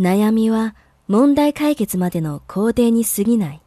悩みは問題解決までの工程に過ぎない。